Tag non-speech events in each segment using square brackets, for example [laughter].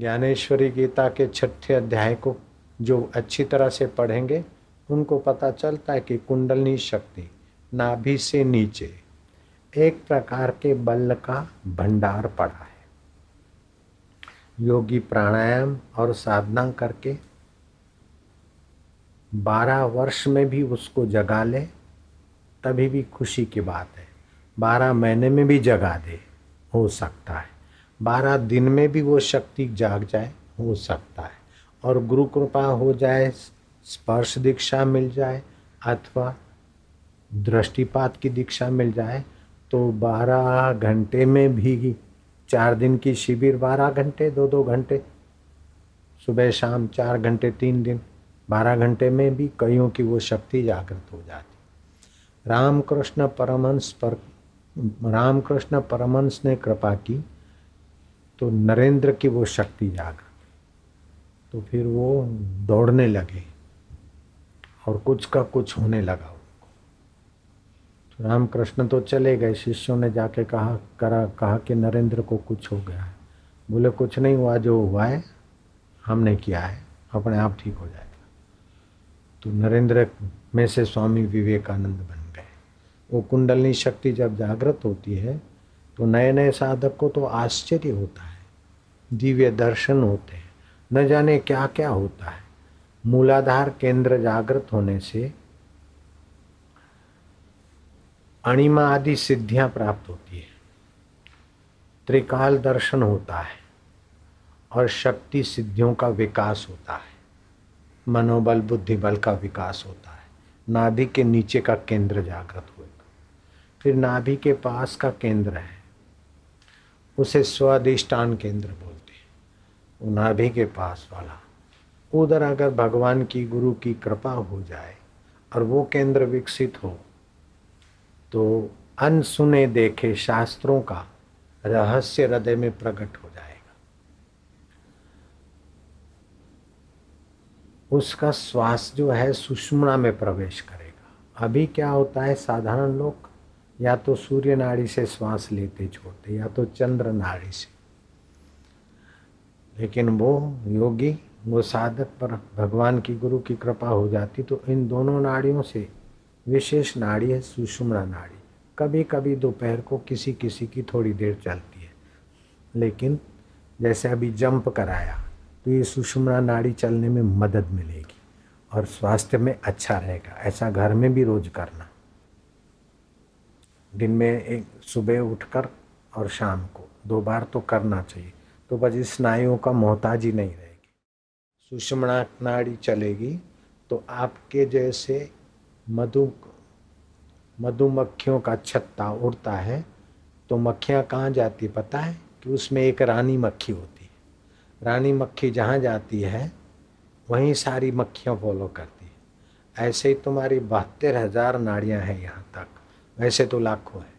ज्ञानेश्वरी गीता के छठे अध्याय को जो अच्छी तरह से पढ़ेंगे, उनको पता चलता है कि कुंडलनी शक्ति नाभि से नीचे एक प्रकार के बल का भंडार पड़ा है। योगी प्राणायाम और साधना करके बारह वर्ष में भी उसको जगा ले, तभी भी खुशी की बात है। बारह महीने में भी जगा दे, हो सकता है। बारह दिन में भी वो शक्ति जाग जाए, हो सकता है। और गुरु कृपा हो जाए, स्पर्श दीक्षा मिल जाए, अथवा दृष्टिपात की दीक्षा मिल जाए तो बारह घंटे में भी चार दिन की शिविर, बारह घंटे दो दो घंटे, सुबह, शाम, चार घंटे, तीन दिन, बारह घंटे में भी कईयों की वो शक्ति जागृत हो जाती। रामकृष्ण परमहंस पर, रामकृष्ण परमहंस ने कृपा की तो नरेंद्र की वो शक्ति जागृत तो फिर वो दौड़ने लगे और कुछ का कुछ होने लगा उनको। तो रामकृष्ण तो चले गए, शिष्यों ने जाके कहा, करा, कहा कि नरेंद्र को कुछ हो गया है। बोले, कुछ नहीं हुआ, जो हुआ है, हमने किया है, अपने आप ठीक हो जाएगा। तो नरेंद्र में से स्वामी विवेकानंद बन गए। वो कुंडलनी शक्ति जब जागृत होती है तो नए नए साधक को तो आश्चर्य होता है, दिव्य दर्शन होते हैं, न जाने क्या क्या होता है। मूलाधार केंद्र जागृत होने से अणिमा आदि सिद्धियाँ प्राप्त होती है। त्रिकाल दर्शन होता है और शक्ति सिद्धियों का विकास होता है। मनोबल बुद्धि बल का विकास होता है। नाभि के नीचे का केंद्र जागृत होगा। फिर नाभि के पास का केंद्र है। उसे स्वादिष्टान केंद्र बोलते हैं। वो नाभि के पास वाला। उधर अगर भगवान की गुरु की कृपा हो जाए और वो केंद्र विकसित हो तो अनसुने देखे शास्त्रों का रहस्य हृदय में प्रकट हो जाएगा। उसका श्वास जो है सुषमणा में प्रवेश करेगा। अभी क्या होता है, साधारण लोग या तो सूर्य नाड़ी से श्वास लेते छोड़ते, या तो चंद्र नाड़ी से। लेकिन वो योगी, वो साधक पर भगवान की गुरु की कृपा हो जाती तो इन दोनों नाड़ियों से विशेष नाड़ी है, सुषुम्ना नाड़ी। कभी कभी दोपहर को किसी किसी की थोड़ी देर चलती है। लेकिन जैसे अभी जंप कराया तो ये सुषुम्ना नाड़ी चलने में मदद मिलेगी और स्वास्थ्य में अच्छा रहेगा। ऐसा घर में भी रोज करना। दिन में एक सुबह उठकर और शाम को। दो बार तो करना चाहिए। तो बस इस स्नायुओं का मोहताज नहीं रहेगी। सुषमणा नाड़ी चलेगी तो आपके जैसे मधु, मधुमक्खियों का छत्ता उड़ता है तो मक्खियाँ कहाँ जाती पता है? कि उसमें एक रानी मक्खी होती है। रानी मक्खी जहाँ जाती है, वहीं सारी मक्खियाँ फॉलो करती है। ऐसे ही तुम्हारी बहत्तर हज़ार नाड़ियाँ हैं यहाँ तक। वैसे तो लाखों है।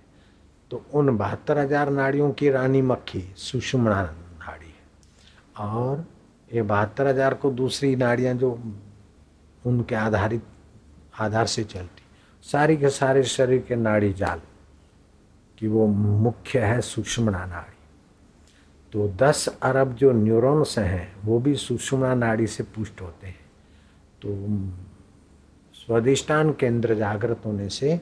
तो उन बहत्तर हज़ार नाड़ियों की रानी मक्खी, सुषुम्ना नाड़ी है। और ये बहत्तर हज़ार को दूसरी नाड़ियाँ जो उनके आधारित, आधार से चलती, सारी के सारे शरीर के नाड़ी जाल कि वो मुख्य है सुषुम्ना नाड़ी। तो दस अरब जो न्यूरॉन्स हैं, वो भी सुषुम्ना नाड़ी से पुष्ट होते हैं। तो स्वादिष्टान केंद्र जागृत होने से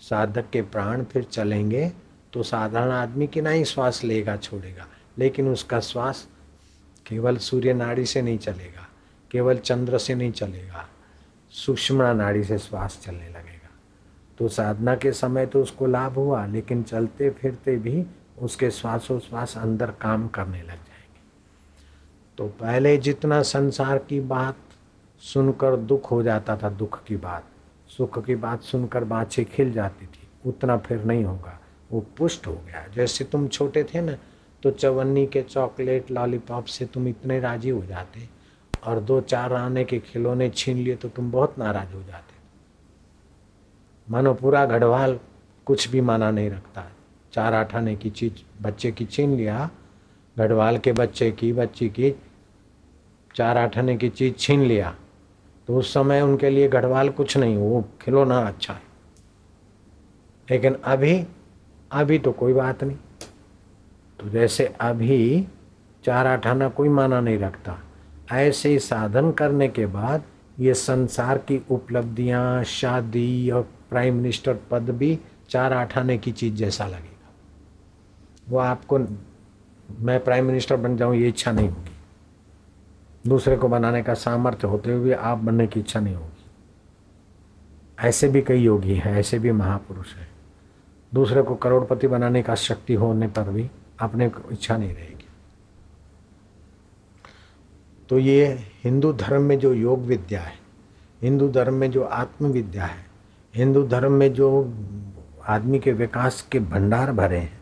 साधक के प्राण फिर चलेंगे तो साधारण आदमी की ना ही श्वास लेगा, छोड़ेगा। लेकिन उसका श्वास केवल सूर्य नाड़ी से नहीं चलेगा, केवल चंद्र से नहीं चलेगा, सूक्ष्म नाड़ी से श्वास चलने लगेगा। तो साधना के समय तो उसको लाभ हुआ, लेकिन चलते फिरते भी उसके श्वासोश्वास अंदर काम करने लग जाएँगे। तो पहले जितना संसार की बात सुनकर दुख हो जाता था, दुख की बात। सुख की बात सुनकर बाछे खिल जाती थी। उतना फिर नहीं होगा। वो पुष्ट हो गया। जैसे तुम छोटे थे ना तो चवन्नी के चॉकलेट, लॉलीपॉप से तुम इतने राज़ी हो जाते। और दो चार आने के खिलौने छीन लिए तो तुम बहुत नाराज़ हो जाते। मानो पूरा गढ़वाल कुछ भी माना नहीं रखता। चार आठ आने की चीज़ बच्चे की छीन लिया। गढ़वाल के बच्चे की, बच्ची की चार आठ आने की चीज़ छीन लिया। तो उस समय उनके लिए गढ़वाल कुछ नहीं, वो खिलौना अच्छा है। लेकिन अभी अभी तो कोई बात नहीं। तो जैसे अभी चार आठ आना कोई माना नहीं रखता। ऐसे ही साधन करने के बाद ये संसार की उपलब्धियाँ, शादी और प्राइम मिनिस्टर पद भी चार आठ आने की चीज़ जैसा लगेगा। वो आपको, मैं प्राइम मिनिस्टर बन जाऊँ, ये इच्छा नहीं होगी। दूसरे को बनाने का सामर्थ्य होते हुए आप बनने की इच्छा नहीं होगी। ऐसे भी कई योगी हैं, ऐसे भी महापुरुष हैं। दूसरे को करोड़पति बनाने का शक्ति होने पर भी अपने इच्छा नहीं रहेगी। तो ये हिंदू धर्म में जो योग विद्या है, हिंदू धर्म में जो आत्मविद्या है, हिंदू धर्म में जो आदमी के विकास के भंडार भरे हैं,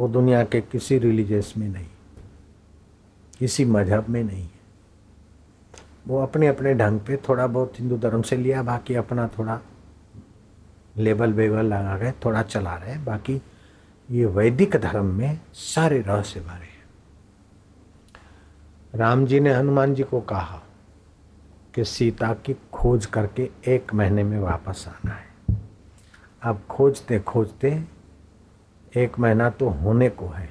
वो दुनिया के किसी रिलीजियस में नहीं, किसी मज़हब में नहीं वो अपने अपने ढंग पे थोड़ा बहुत हिंदू धर्म से लिया, बाकी अपना थोड़ा लेबल वेबल लगा गए थोड़ा चला रहे, बाकी ये वैदिक धर्म में सारे रहस्य भरे हैं। राम जी ने हनुमान जी को कहा कि सीता की खोज करके एक महीने में वापस आना है। अब खोजते खोजते एक महीना तो होने को है,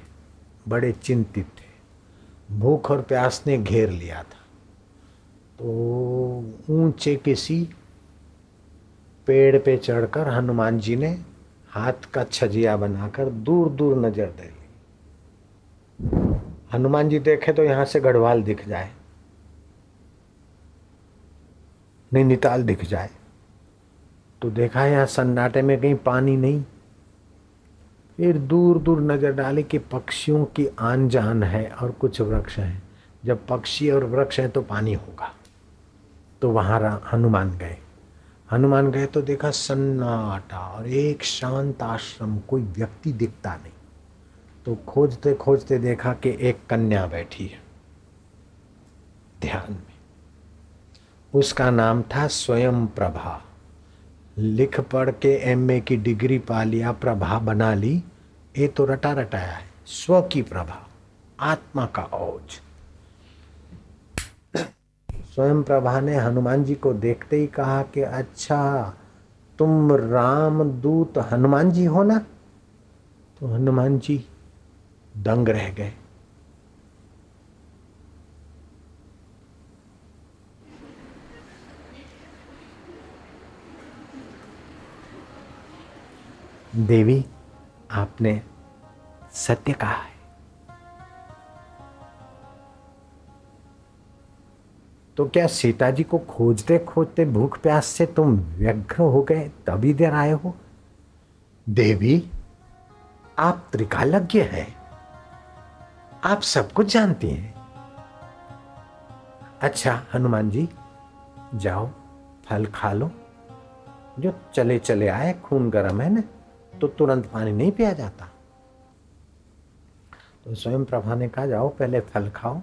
बड़े चिंतित थे। भूख और प्यास ने घेर लिया था। तो ऊँचे किसी पेड़ पे चढ़कर हनुमान जी ने हाथ का छजिया बनाकर दूर दूर नज़र दे ली। हनुमान जी देखे तो यहाँ से गढ़वाल दिख जाए, नैनीताल दिख जाए तो देखा यहाँ सन्नाटे में कहीं पानी नहीं। फिर दूर दूर नज़र डाली कि पक्षियों की आन जान है और कुछ वृक्ष हैं। जब पक्षी और वृक्ष हैं तो पानी होगा। तो वहाँ हनुमान गए। हनुमान गए तो देखा सन्नाटा और एक शांत आश्रम, कोई व्यक्ति दिखता नहीं। तो खोजते खोजते देखा कि एक कन्या बैठी है ध्यान में। उसका नाम था स्वयं प्रभा। लिख पढ़ के एमए की डिग्री पा लिया, प्रभा बना ली। ये तो रटा रटाया है। स्व की प्रभा, आत्मा का औज स्वयं प्रभा ने हनुमान जी को देखते ही कहा कि अच्छा तुम राम दूत हनुमान जी हो ना? तो हनुमान जी दंग रह गए। देवी, आपने सत्य कहा है। तो क्या सीता जी को खोजते खोजते भूख प्यास से तुम व्यग्र हो गए तभी देर आए हो? देवी आप त्रिकालज्ञ हैं। आप सब कुछ जानती हैं। अच्छा हनुमान जी जाओ फल खा लो। जो चले चले आए खून गर्म है ना तो तुरंत पानी नहीं पिया जाता। तो स्वयं प्रभा ने कहा जाओ पहले फल खाओ।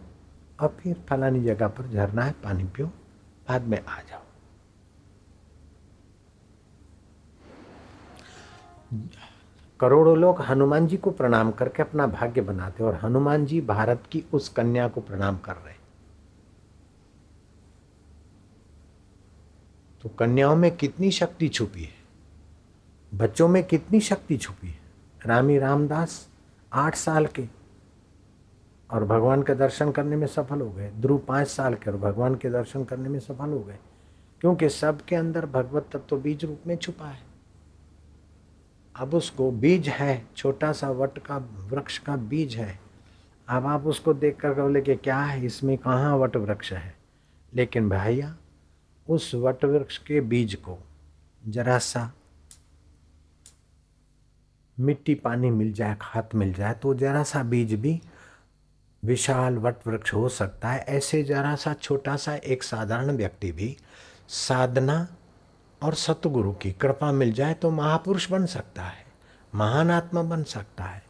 और फिर फलानी जगह पर झरना है, पानी पियो, बाद में आ जाओ। करोड़ों लोग हनुमान जी को प्रणाम करके अपना भाग्य बनाते और हनुमान जी भारत की उस कन्या को प्रणाम कर रहे तो कन्याओं में कितनी शक्ति छुपी है? बच्चों में कितनी शक्ति छुपी है? रामी रामदास आठ साल के और भगवान के दर्शन करने में सफल हो गए। ध्रुव पाँच साल के और भगवान के दर्शन करने में सफल हो गए। क्योंकि सबके अंदर भगवत तत्व तो बीज रूप में छुपा है। अब उसको बीज है, छोटा सा वट का, वृक्ष का बीज है। अब आप उसको देख कर बोले कि क्या है, इसमें कहाँ वट वृक्ष है? लेकिन भैया, उस वट वृक्ष के बीज को जरा सा मिट्टी पानी मिल जाए, खाद मिल जाए तो जरा सा बीज भी विशाल वट वृक्ष हो सकता है। ऐसे जरा सा छोटा सा एक साधारण व्यक्ति भी साधना और सतगुरु की कृपा मिल जाए तो महापुरुष बन सकता है, महान आत्मा बन सकता है।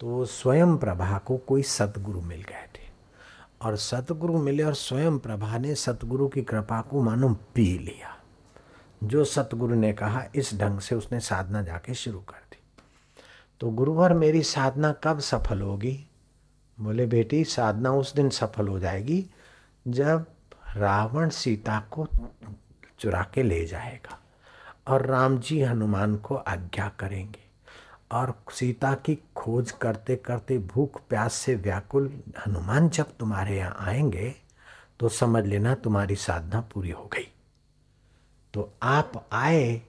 तो स्वयं प्रभा को कोई सतगुरु मिल गए थे। और सतगुरु मिले और स्वयं प्रभा ने सतगुरु की कृपा को मानो पी लिया। जो सतगुरु ने कहा, इस ढंग से उसने साधना जाके शुरू कर दी। तो गुरुवर, मेरी साधना कब सफल होगी? बोले, बेटी, साधना उस दिन सफल हो जाएगी जब रावण सीता को चुरा के ले जाएगा और राम जी हनुमान को आज्ञा करेंगे और सीता की खोज करते करते भूख, प्यास से व्याकुल हनुमान जब तुम्हारे यहाँ आएँगे तो समझ लेना तुम्हारी साधना पूरी हो गई। तो आप आए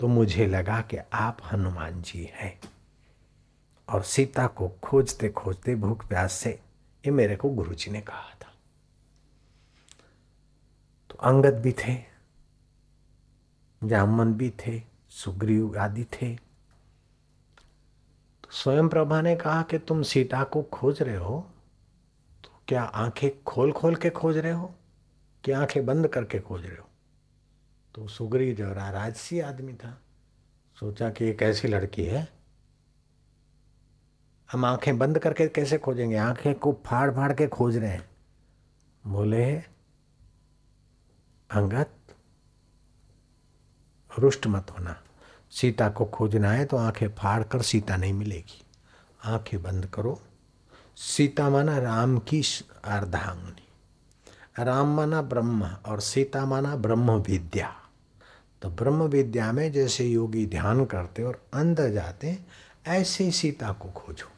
तो मुझे लगा कि आप हनुमान जी हैं। और सीता को खोजते खोजते भूख प्यास से ये मेरे को गुरुजी ने कहा था। तो अंगद भी थे, जामन भी थे, सुग्रीव आदि थे। तो स्वयं प्रभा ने कहा कि तुम सीता को खोज रहे हो तो क्या आँखें खोल खोल के खोज रहे हो? कि आँखें बंद करके खोज रहे हो? तो सुग्रीव जो राजसी आदमी था, सोचा कि एक ऐसी लड़की है हम आँखें बंद करके कैसे खोजेंगे? आँखें को फाड़ फाड़ के खोज रहे हैं। बोले अंगत रुष्ट मत होना। सीता को खोजना है तो आँखें फाड़ कर सीता नहीं मिलेगी। आँखें बंद करो। सीता माना राम की अर्धांगनी। राम माना ब्रह्म और सीता माना ब्रह्म विद्या तो ब्रह्म विद्या में जैसे योगी ध्यान करते और अंदर जाते, ऐसे सीता को खोजो।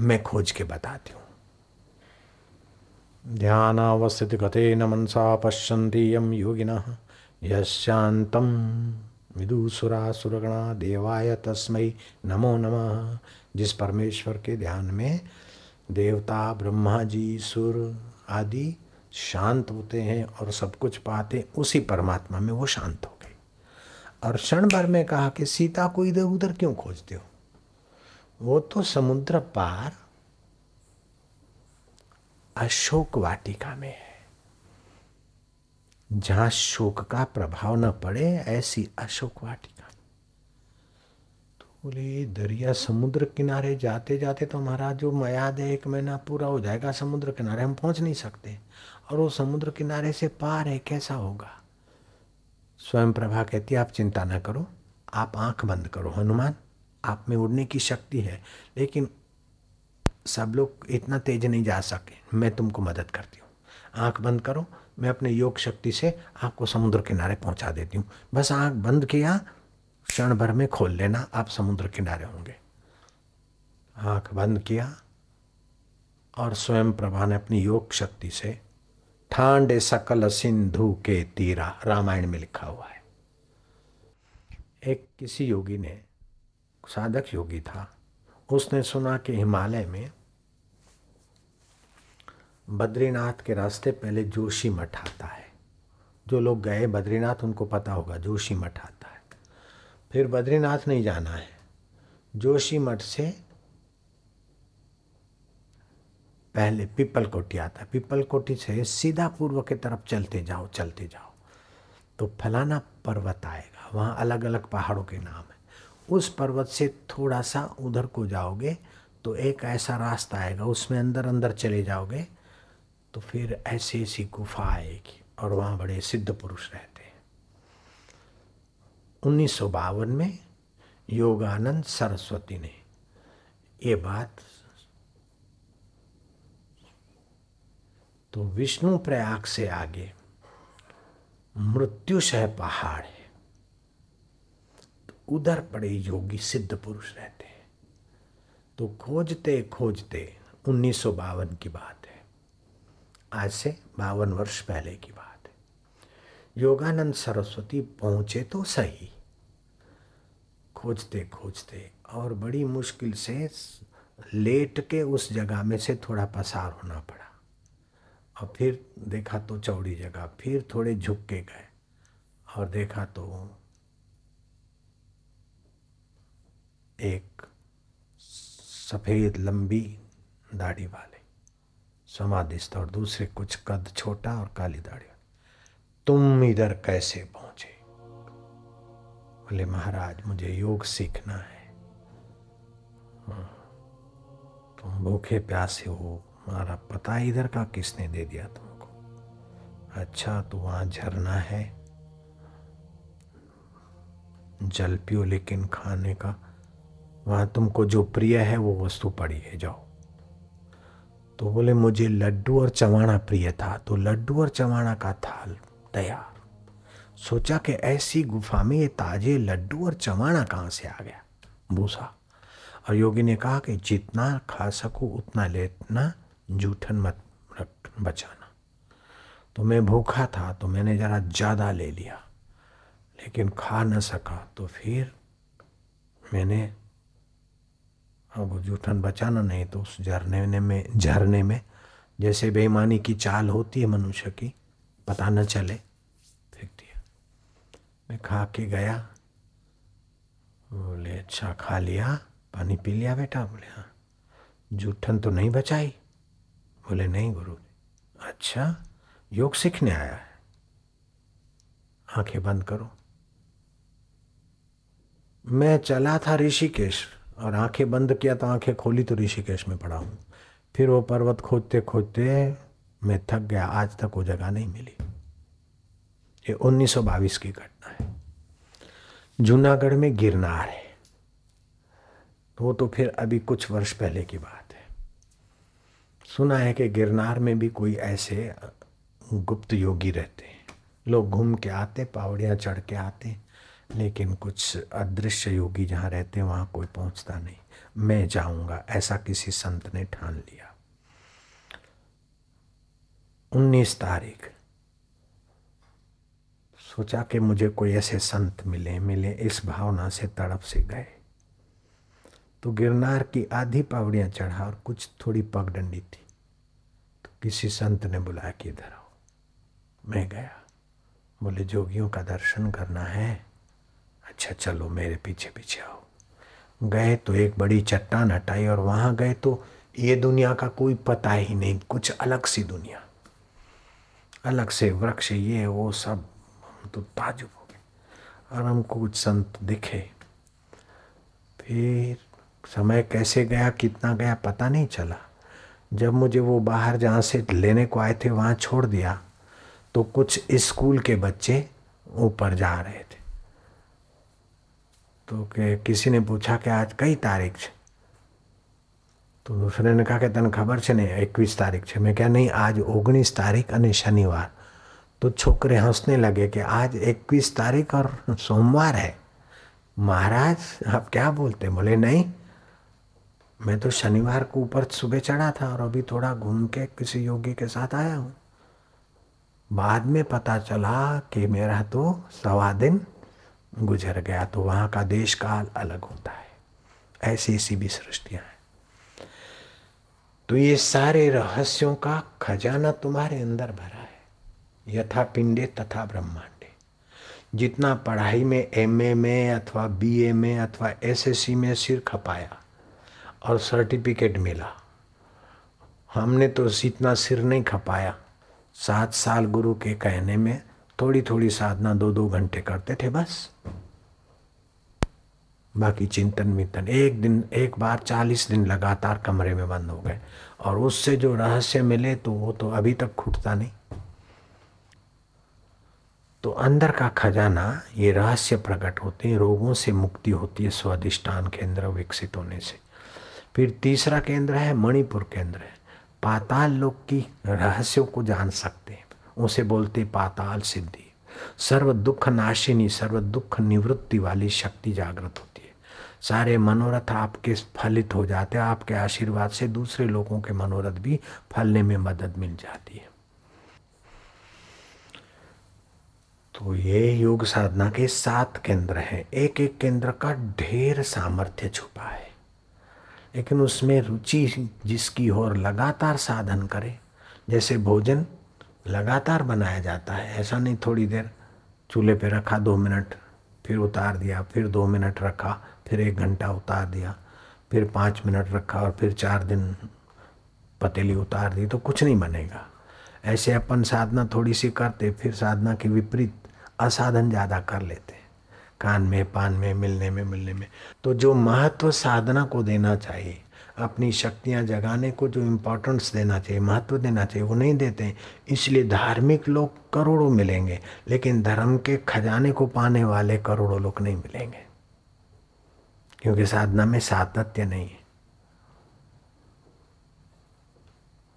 मैं खोज के बताती हूँ। ध्यानावस्थित गते न मनसा पश्यन्ति यम योगिनः यशान्तम विदुसुरासुरगणा देवाय तस्मय नमो नमः। जिस परमेश्वर के ध्यान में देवता ब्रह्मा जी सुर आदि शांत होते हैं और सब कुछ पाते, उसी परमात्मा में वो शांत हो गए। और क्षण भर में कहा कि, सीता को इधर उधर क्यों खोजते हो? वो तो समुद्र पार अशोक वाटिका में है। जहाँ शोक का प्रभाव न पड़े, ऐसी अशोक वाटिका। तो बोले दरिया समुद्र किनारे जाते जाते तो हमारा जो मयाद है, एक महीना पूरा हो जाएगा समुद्र किनारे, हम पहुँच नहीं सकते। और वो समुद्र किनारे से पार है, कैसा होगा? स्वयं प्रभा कहती आप चिंता ना करो, आप आँख बंद करो, हनुमान। आप में उड़ने की शक्ति है, लेकिन सब लोग इतना तेज नहीं जा सके। मैं तुमको मदद करती हूँ। आँख बंद करो, मैं अपने योग शक्ति से आपको समुद्र किनारे पहुँचा देती हूँ। बस आँख बंद किया, क्षण भर में खोल लेना, आप समुद्र किनारे होंगे। आँख बंद किया और स्वयं प्रभा ने अपनी योग शक्ति से ठांडे सकल सिंधु के तीरा, रामायण में लिखा हुआ है। एक किसी योगी ने साधक योगी था। उसने सुना कि हिमालय में बद्रीनाथ के रास्ते पहले जोशी मठ आता है। जो लोग गए, बद्रीनाथ, उनको पता होगा, जोशी मठ आता है। फिर बद्रीनाथ नहीं जाना है। जोशी मठ से पहले पिपल कोटी आता है। पिपल कोटी से सीधा पूर्व के तरफ़ चलते जाओ चलते जाओ। तो फलाना पर्वत आएगा। वहाँ अलग अलग पहाड़ों के नाम उस पर्वत से थोड़ा सा उधर को जाओगे तो एक ऐसा रास्ता आएगा, उसमें अंदर अंदर चले जाओगे तो फिर ऐसी ऐसी गुफा आएगी और वहाँ बड़े सिद्ध पुरुष रहते हैं। उन्नीस सौ बावन में योगानंद सरस्वती ने ये बात तो विष्णु प्रयाग से आगे, मृत्युशय पहाड़ है। उधर पड़े योगी सिद्ध पुरुष रहते हैं। तो खोजते खोजते उन्नीस सौ बावन की बात है। आज से बावन वर्ष पहले की बात है। योगानंद सरस्वती पहुँचे तो सही। खोजते खोजते और बड़ी मुश्किल से लेट के उस जगह में से थोड़ा पसार होना पड़ा। और फिर देखा तो चौड़ी जगह, फिर थोड़े झुक के गए और देखा तो एक सफ़ेद लंबी दाढ़ी वाले समाधिस्थ और दूसरे कुछ कद छोटा और काली दाढ़ी तुम इधर कैसे पहुँचे? बोले महाराज मुझे योग सीखना है। हाँ, तुम भूखे प्यासे हो। हमारा पता इधर का किसने दे दिया तुमको? अच्छा तो वहाँ झरना है। जल पियो लेकिन खाने का वहाँ तुमको जो प्रिय है वो वस्तु पड़ी है, जाओ। तो बोले, मुझे लड्डू और चवाणा प्रिय था तो लड्डू और चवाणा का थाल तैयार। सोचा कि ऐसी गुफा में ये ताजे लड्डू और चवाणा कहाँ से आ गया? भूसा। और योगी ने कहा कि, जितना खा सको, उतना लेना जूठन मत रख, बचाना। तो मैं भूखा था तो मैंने ज़रा ज़्यादा ले लिया, लेकिन खा न सका तो फिर मैंने अब जूठन बचाना नहीं तो उस झरने में झरने में जैसे बेईमानी की चाल होती है मनुष्य की, पता न चले, फेंक दिया। मैं खा के गया, बोले अच्छा खा लिया, पानी पी लिया बेटा। बोले हाँ। जूठन तो नहीं बचाई। बोले, नहीं गुरु अच्छा योग सीखने आया है। आँखें बंद करो। मैं चला था ऋषिकेश। और आँखें बंद किया तो आँखें खोली तो ऋषिकेश में पड़ा हूँ। फिर वो पर्वत खोदते खोदते मैं थक गया, आज तक वो जगह नहीं मिली। ये 1922 की घटना है। जूनागढ़ में गिरनार है। वो तो फिर अभी कुछ वर्ष पहले की बात है। सुना है कि गिरनार में भी कोई ऐसे गुप्त योगी रहते हैं। लोग घूम के आते पावड़ियाँ चढ़ के आते लेकिन कुछ अदृश्य योगी जहाँ रहते हैं, वहाँ कोई पहुँचता नहीं। मैं जाऊँगा, ऐसा किसी संत ने ठान लिया। उन्नीस तारीख। सोचा कि मुझे कोई ऐसे संत मिले मिले इस भावना से तड़प से गए। तो गिरनार की आधी पावड़ियाँ चढ़ा और कुछ थोड़ी पगडंडी थी। तो किसी संत ने बुलाया कि इधर आओ। मैं गया। बोले, जोगियों का दर्शन करना है। अच्छा चलो मेरे पीछे पीछे आओ। गए तो एक बड़ी चट्टान हटाई और वहाँ गए तो ये दुनिया का कोई पता ही नहीं, कुछ अलग सी दुनिया। अलग से वृक्ष ये, वो सब, हम तो ताजुब हो गए। और हमको कुछ संत दिखे। फिर समय कैसे गया, कितना गया, पता नहीं चला। जब मुझे वो बाहर जहाँ से लेने को आए थे, वहाँ छोड़ दिया तो कुछ स्कूल के बच्चे ऊपर जा रहे थे। तो के किसी ने पूछा कि आज कई तारीख છે તો દૂસરે ને કહા કે તને ખબર છે ને એકવીસ તારીખ છે મેં કહ્યા नहीं आज ઓગણીસ તારીખ અને शनिवार तो छोकरे हंसने लगे कि आज इक्कीस तारीख और सोमवार है महाराज आप क्या बोलते बोले नहीं मैं तो शनिवार को ऊपर सुबह चढ़ा था और अभी थोड़ा घूम के किसी योगी के साथ आया हूँ बाद में पता चला कि मेरा तो सवा दिन गुजर गया तो वहाँ का देश काल अलग होता है। ऐसी ऐसी भी सृष्टियाँ हैं। तो ये सारे रहस्यों का खजाना तुम्हारे अंदर भरा है। यथा पिंडे तथा ब्रह्मांडे। जितना पढ़ाई में एमए में अथवा बीए में अथवा एसएससी में सिर खपाया और सर्टिफिकेट मिला, हमने तो इतना सिर नहीं खपाया। सात साल गुरु के कहने में थोड़ी थोड़ी साधना दो दो घंटे करते थे बस। बाकी चिंतन विंतन एक दिन, एक बार चालीस दिन लगातार कमरे में बंद हो गए। और उससे जो रहस्य मिले तो वो तो अभी तक खुटता नहीं। तो अंदर का खजाना, ये रहस्य प्रकट होते हैं, रोगों से मुक्ति होती है स्वादिष्टान केंद्र विकसित होने से। फिर तीसरा केंद्र है, मणिपुर केंद्र है। पाताल लोक की रहस्यों को जान सकते हैं। उसे बोलते पाताल सिद्धि। सर्व दुख नाशिनी, सर्व दुख निवृत्ति वाली शक्ति जागृत होती है। सारे मनोरथ आपके फलित हो जाते हैं, आपके आशीर्वाद से दूसरे लोगों के मनोरथ भी फलने में मदद मिल जाती है। तो ये योग साधना के सात केंद्र हैं। एक एक केंद्र का ढेर सामर्थ्य छुपा है। लेकिन उसमें रुचि जिसकी और लगातार साधन करे, जैसे भोजन लगातार बनाया जाता है। ऐसा नहीं थोड़ी देर चूल्हे पे रखा, दो मिनट, फिर उतार दिया, फिर दो मिनट रखा, फिर एक घंटा उतार दिया, फिर पाँच मिनट रखा और फिर चार दिन पतीली उतार दी तो कुछ नहीं बनेगा। ऐसे अपन साधना थोड़ी सी करते, फिर साधना के विपरीत असाधन ज़्यादा कर लेते। कान में, पान में, मिलने में मिलने में। तो जो महत्व साधना को देना चाहिए अपनी शक्तियाँ जगाने को जो इम्पोर्टेंस देना चाहिए, महत्व देना चाहिए, वो नहीं देते इसलिए धार्मिक लोग करोड़ों मिलेंगे, लेकिन धर्म के खजाने को पाने वाले करोड़ों लोग नहीं मिलेंगे। क्योंकि साधना में सातत्य नहीं है।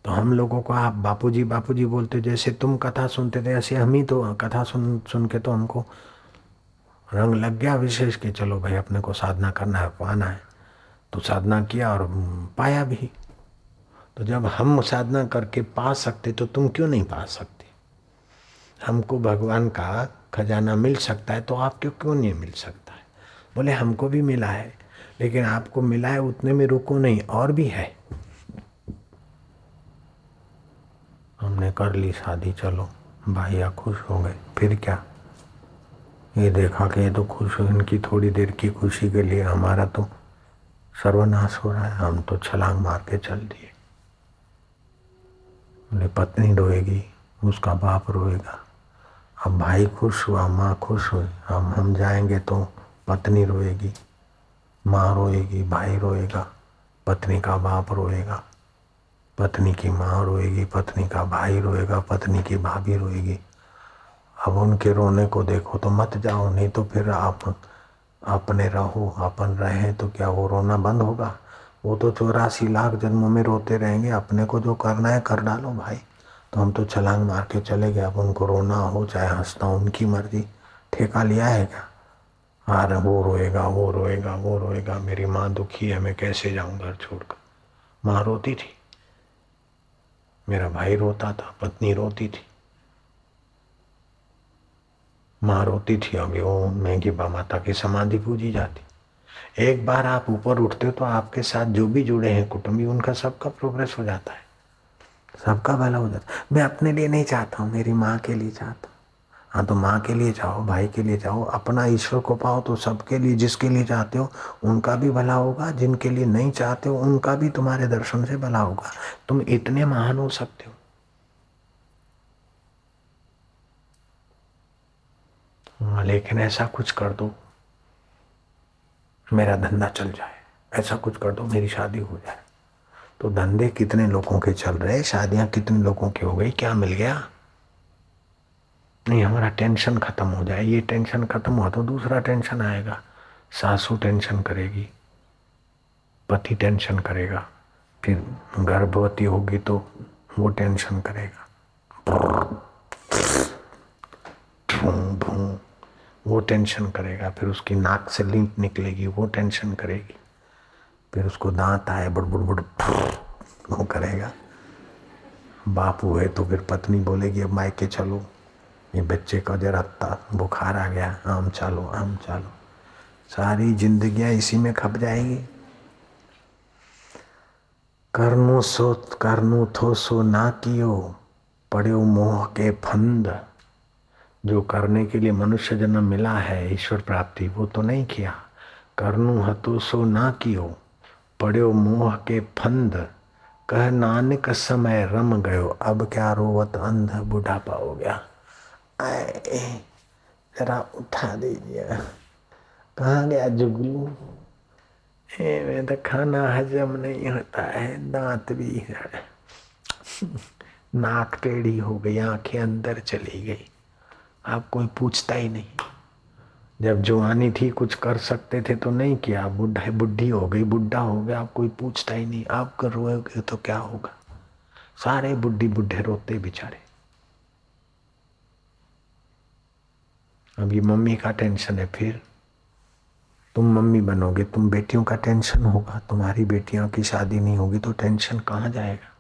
तो हम लोगों को, आप बापूजी बापूजी बोलते, जैसे तुम कथा सुनते थे, ऐसे हम ही तो कथा सुन सुन के तो हमको रंग लग गया विशेष कि चलो भाई, अपने को साधना करना है, पाना है। तो साधना किया और पाया भी। तो जब हम साधना करके पा सकते तो तुम क्यों नहीं पा सकते? हमको भगवान का खजाना मिल सकता है तो आपको क्यों नहीं मिल सकता है? बोले, हमको भी मिला है, लेकिन आपको मिला है, उतने में रुको नहीं, और भी है। हमने कर ली शादी, चलो, भाइया खुश हो गए, फिर क्या? ये देखा कि ये तो खुश हो इनकी थोड़ी देर की खुशी के लिए हमारा तो सर्वनाश हो रहा है। हम तो छलांग मार के चल दिए। बोले, पत्नी रोएगी, उसका बाप रोएगा। अब भाई खुश हुआ, माँ खुश हुई। हम हम जाएँगे तो पत्नी रोएगी, माँ रोएगी, भाई रोएगा, पत्नी का बाप रोएगा, पत्नी की माँ रोएगी, पत्नी का भाई रोएगा, पत्नी की भाभी रोएगी। अब उनके रोने को देखो तो मत जाओ, नहीं तो फिर आप अपने रहो, अपन रहे तो क्या वो रोना बंद होगा? वो तो चौरासी लाख जन्मों में रोते रहेंगे, अपने को जो करना है कर डालो भाई। तो हम तो छलांग मार के चले गए, अब उनको रोना हो, चाहे हंसना उनकी मर्ज़ी। ठेका लिया है क्या? अरे वो रोएगा वो रोएगा वो रोएगा, मेरी माँ दुखी है, मैं कैसे जाऊँ घर छोड़कर? माँ रोती थी? मेरा भाई रोता था, पत्नी रोती थी। माँ रोती थी अभी वो महँगी बा माता की समाधि पूजी जाती। एक बार आप ऊपर उठते हो तो आपके साथ जो भी जुड़े हैं कुटुंबी, उनका सबका प्रोग्रेस हो जाता है। सबका भला हो जाता है। मैं अपने लिए नहीं चाहता हूँ, मेरी माँ के लिए चाहता हूँ। हाँ तो माँ के लिए चाहो, भाई के लिए चाहो, अपना ईश्वर को पाओ तो सबके लिए, जिसके लिए चाहते हो, उनका भी भला होगा। जिनके लिए नहीं चाहते हो, उनका भी तुम्हारे दर्शन से भला होगा। तुम इतने महान हो सकते हो। लेकिन ऐसा कुछ कर दो। मेरा धंधा चल जाए। ऐसा कुछ कर दो, मेरी शादी हो जाए। तो धंधे कितने लोगों के चल रहे शादियाँ कितने लोगों की हो गई? क्या मिल गया? नहीं, हमारा टेंशन खत्म हो जाए। ये टेंशन खत्म हुआ तो दूसरा टेंशन आएगा। सासू टेंशन करेगी, पति टेंशन करेगा, फिर गर्भवती होगी तो वो टेंशन करेगा। भूं भूं वो टेंशन करेगा, फिर उसकी नाक से लिंक निकलेगी, वो टेंशन करेगी। फिर उसको दांत आए बुड़ बुड़, [laughs] वो करेगा। बाप हुए तो फिर पत्नी बोलेगी, अब मायके चलो। ये बच्चे का जरा बुखार आ गया, आम चालो आम चालो। सारी जिंदगियाँ इसी में खप जाएगी। करनो सो, करनो थो सो ना कियो पड़ो मोह के फंद। जो करने के लिए मनुष्य जन्म मिला है, ईश्वर प्राप्ति, वो तो नहीं किया। करनू हतो सो ना कियो पड़ो मोह के फंद। कह नानक समय रम गयो, अब क्या रोवत अंध बुढ़ापा हो गया। आए, जरा उठा दीजिए। कहाँ गया जुगलू? में तो खाना हजम नहीं होता है, दांत भी है। [laughs] नाक टेढ़ी हो गई, आँखें अंदर चली गई। आप कोई पूछता ही नहीं। जब जवानी थी, कुछ कर सकते थे तो नहीं किया। बुढ़ा बुढ़ी हो गई, बुढ़ा हो गया, आप कोई पूछता ही नहीं। आप कर रोगे तो क्या होगा? सारे बुढ़ी बुढ़े रोते बेचारे। अभी मम्मी का टेंशन है, फिर तुम मम्मी बनोगे, तुम बेटियों का टेंशन होगा, तुम्हारी बेटियों की शादी नहीं होगी तो टेंशन कहाँ जाएगा?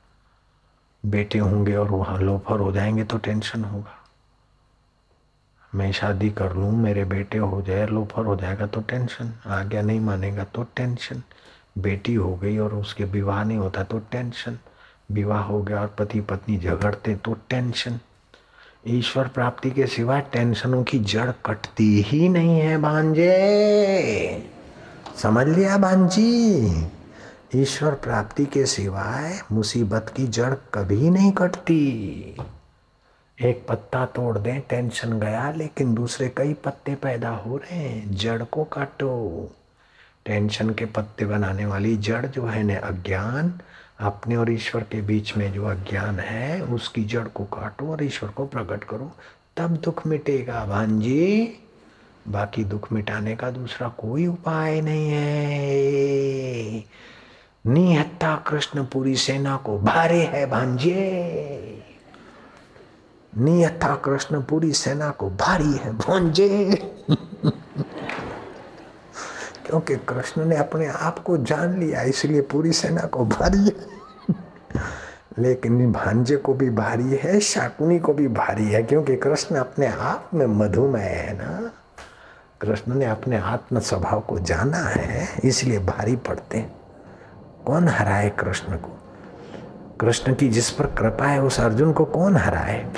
बेटे होंगे और वहाँ लोफर हो जाएँगे तो टेंशन होगा। मैं शादी कर लूँ, मेरे बेटे हो जाए, लोफर हो जाएगा तो टेंशन आज्ञा नहीं मानेगा तो टेंशन बेटी हो गई और उसके विवाह नहीं होता तो टेंशन विवाह हो गया और पति पत्नी झगड़ते तो टेंशन ईश्वर प्राप्ति के सिवा टेंशनों की जड़ कटती ही नहीं है भांजे। समझ लिया भांजी? ईश्वर प्राप्ति के सिवाय मुसीबत की जड़ कभी नहीं कटती। एक पत्ता तोड़ दें टेंशन गया, लेकिन दूसरे कई पत्ते पैदा हो रहे हैं, जड़ को काटो। टेंशन के पत्ते बनाने वाली जड़ जो है न अज्ञान, अपने और ईश्वर के बीच में जो अज्ञान है, उसकी जड़ को काटो और ईश्वर को प्रकट करो। तब दुख मिटेगा, भांजी। बाकी दुख मिटाने का दूसरा कोई उपाय नहीं है। निहत्ता कृष्ण पूरी सेना को, भारे है भांजे। नियथा कृष्ण पूरी सेना को भारी है, भोंजे। क्योंकि कृष्ण ने अपने आप को जान लिया, इसलिए पूरी सेना को भारी है। लेकिन भांजे को भी भारी है, शाकुनी को भी भारी है, क्योंकि कृष्ण अपने आप में मधुमय है ना। कृष्ण ने अपने आत्म स्वभाव को जाना है, इसलिए भारी पड़ते हैं। कौन हराए कृष्ण को? कृष्ण की जिस पर कृपा है, उस अर्जुन को कौन हराए?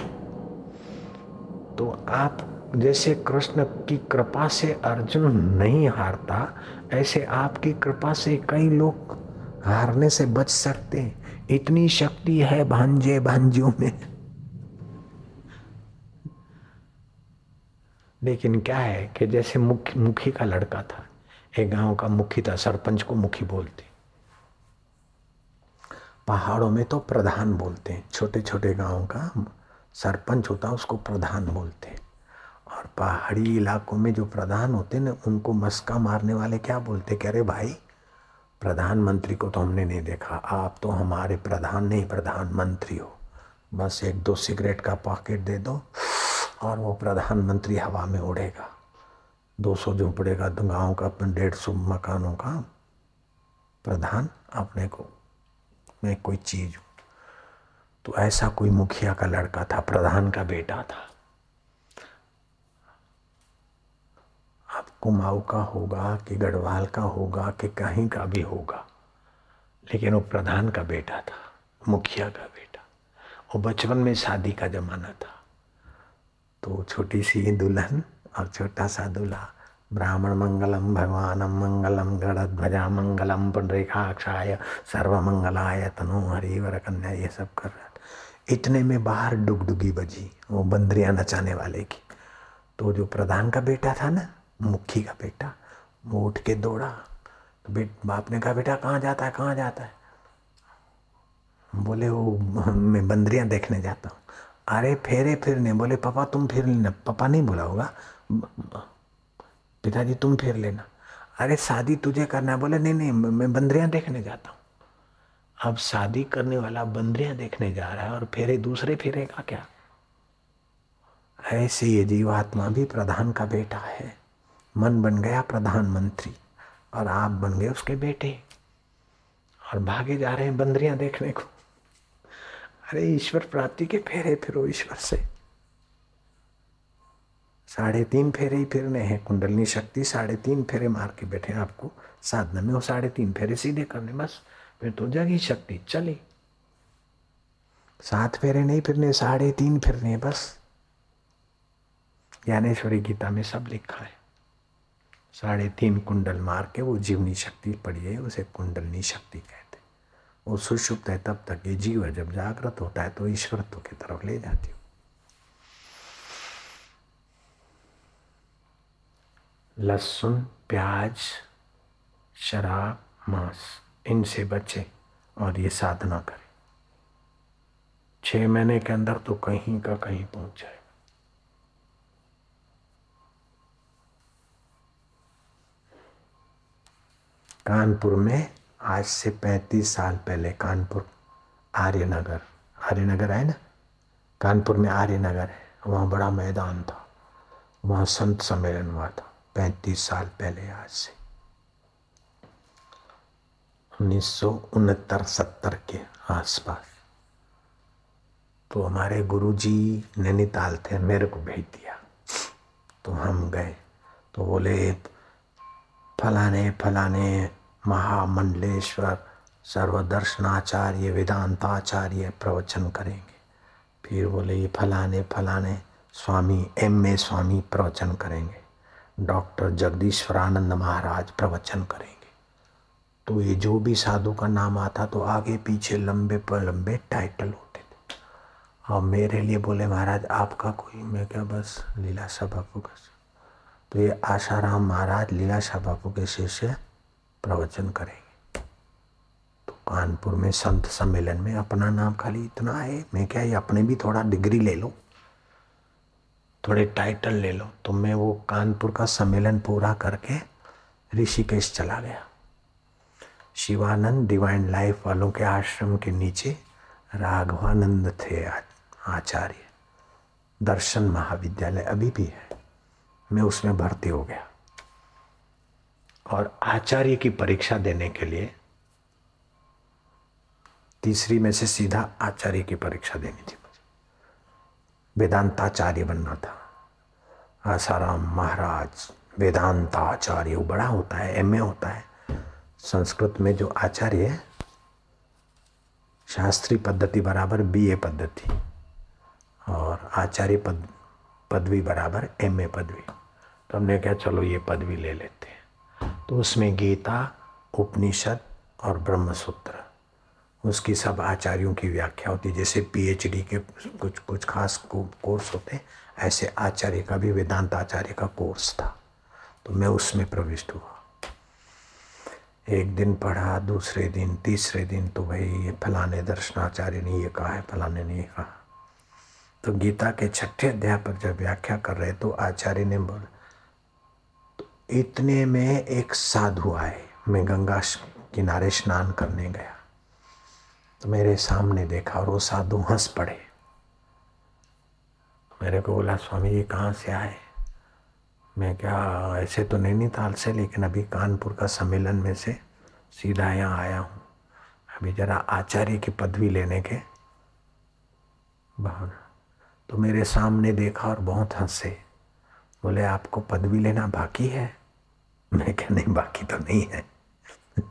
तो आप जैसे कृष्ण की कृपा से अर्जुन नहीं हारता, ऐसे आपकी कृपा से कई लोग हारने से बच सकते हैं। इतनी शक्ति है भांजे भांजियों में। लेकिन क्या है कि जैसे मुखी मुखी का लड़का था, एक गाँव का मुखी था, सरपंच को मुखी बोलते। पहाड़ों में तो प्रधान बोलते हैं छोटे छोटे गाँव का सरपंच होता, उसको प्रधान बोलते। हैं और पहाड़ी इलाकों में जो प्रधान होते ना, उनको मस्का मारने वाले क्या बोलते? कह रहे, भाई, प्रधानमंत्री को तो हमने नहीं देखा। आप तो हमारे प्रधान नहीं, प्रधानमंत्री हो। बस एक दो सिगरेट का पॉकेट दे दो और वो प्रधानमंत्री हवा में उड़ेगा। दो सौ झोंपड़े का गाँव का डेढ़ सौ मकानों का। प्रधान अपने को, मैं कोई चीज़ तो ऐसा कोई मुखिया का लड़का था, प्रधान का बेटा था। अब कुमाऊ का होगा कि गढ़वाल का होगा कि कहीं का भी होगा, लेकिन वो प्रधान का बेटा था, मुखिया का बेटा। वो बचपन में शादी का जमाना था। तो छोटी सी दुल्हन और छोटा सा दूल्हा, ब्राह्मण मंगलम, भगवानम मंगलम गणध्वजा मंगलम पुंडरीकाक्षाय सर्व मंगलाय तनु हरिवर कन्या ये सब कर रहे इतने में बाहर डुगडुगी बजी, वो बंदरियाँ नचाने वाले की। तो जो प्रधान का बेटा था ना, मुखी का बेटा, वो उठ के दौड़ा। तो बेट बाप ने कहा, बेटा, कहाँ जाता है, कहाँ जाता है? बोले, वो, मैं बंदरियाँ देखने जाता हूँ। अरे, फेरे, फिरने। बोले, पापा, तुम फिर लेना। पापा नहीं बोला होगा। पिताजी, तुम फिर लेना। अरे, शादी तुझे करना है। बोले, नहीं नहीं, मैं बंदरियाँ देखने जाता हूँ। अब शादी करने वाला बंदरियाँ देखने जा रहा है और फेरे दूसरे फेरे का क्या? ऐसे ये जीवात्मा भी प्रधान का बेटा है। मन बन गया प्रधानमंत्री और आप बन गए उसके बेटे। और भागे जा रहे हैं बंदरियाँ देखने को। अरे ईश्वर प्राप्ति के फेरे फिरो ईश्वर से। साढ़े तीन फेरे ही फिरने हैं। कुंडलनी शक्ति साढ़े तीन फेरे मार के बैठे आपको। साधना में वो साढ़े तीन फेरे सीधे करने। बस फिर तो जगी शक्ति चली। सात फेरे नहीं फिरने, साढ़े तीन फिरने, बस। ज्ञानेश्वरी गीता में सब लिखा है। साढ़े तीन कुंडल मार के वो जीवनी शक्ति पड़ी है, उसे कुंडलनी शक्ति कहते वो सुषुप्त है, तब तक ये जीव जब जागृत होता है तो ईश्वरत्व की तरफ़ ले जाती हो। लहसुन, प्याज, शराब, मांस। इनसे बचे और ये साधना करें। छह महीने के अंदर तो कहीं का कहीं पहुँच जाए कानपुर में आज से पैंतीस साल पहले कानपुर आर्यनगर आर्यनगर है ना? कानपुर में आर्यनगर है। वहाँ बड़ा मैदान था। वहाँ संत सम्मेलन हुआ था। पैंतीस साल पहले आज से। उन्नीस सौ उनहत्तर सत्तर के आसपास। तो हमारे गुरुजी नैनीताल थे, मेरे को भेज दिया। तो हम गए तो बोले, फलाने फलाने महामंडलेश्वर सर्वदर्शनाचार्य, वेदांताचार्य प्रवचन करेंगे। फिर बोले, ये फलाने फलाने स्वामी, एम ए स्वामी प्रवचन करेंगे। डॉक्टर जगदीश्वरानंद महाराज प्रवचन करेंगे। तो ये जो भी साधु का नाम आता तो आगे पीछे लंबे पर लंबे टाइटल होते थे। और मेरे लिए बोले, महाराज, आपका कोई, मैं क्या बस लीला शाह बापू का तो ये आशाराम महाराज लीला शाह बापू के शिष्य प्रवचन करेंगे? तो कानपुर में संत सम्मेलन में अपना नाम खाली इतना है, मैं क्या ये अपने भी थोड़ा डिग्री ले लो? थोड़े टाइटल ले लो? तो मैं वो कानपुर का सम्मेलन पूरा करके ऋषिकेश चला गया। शिवानंद डिवाइन लाइफ वालों के आश्रम के नीचे राघवानंद थे आचार्य। दर्शन महाविद्यालय अभी भी है। मैं उसमें भर्ती हो गया। और आचार्य की परीक्षा देने के लिए तीसरी में से सीधा आचार्य की परीक्षा देनी थी मुझे। वेदांताचार्य बनना था। आसाराम महाराज, वेदांताचार्य बड़ा होता है एमए होता है। संस्कृत में जो आचार्य है शास्त्रीय पद्धति बराबर बीए पद्धति और आचार्य पद, पदवी बराबर एमए पदवी। तो हमने कहा, चलो ये पदवी ले लेते हैं। तो उसमें गीता, उपनिषद और ब्रह्मसूत्र, उसकी सब आचार्यों की व्याख्या होती है। जैसे पीएचडी के कुछ कुछ खास कोर्स होते हैं, ऐसे आचार्य का भी, वेदांत आचार्य का कोर्स था। तो मैं उसमें प्रविष्ट हुआ। एक दिन पढ़ा, दूसरे दिन, तीसरे दिन तो भाई ये फलाने दर्शनाचार्य ने ये कहा है, फलाने ने ये कहा। तो गीता के छठे अध्याय पर जब व्याख्या कर रहे तो आचार्य ने बोला तो इतने में एक साधु आए, मैं गंगा किनारे स्नान करने गया। तो मेरे सामने देखा और वो साधु हंस पड़े। मेरे को बोला, स्वामी जी कहाँ से आए? मैं क्या, ऐसे तो नैनीताल से, लेकिन अभी कानपुर का सम्मेलन में से सीधा यहाँ आया हूँ। अभी जरा आचार्य की पदवी लेने के भावना तो मेरे सामने देखा और बहुत हंसे। बोले, आपको पदवी लेना बाकी है? मैं क्या, नहीं, बाकी तो नहीं है। [laughs]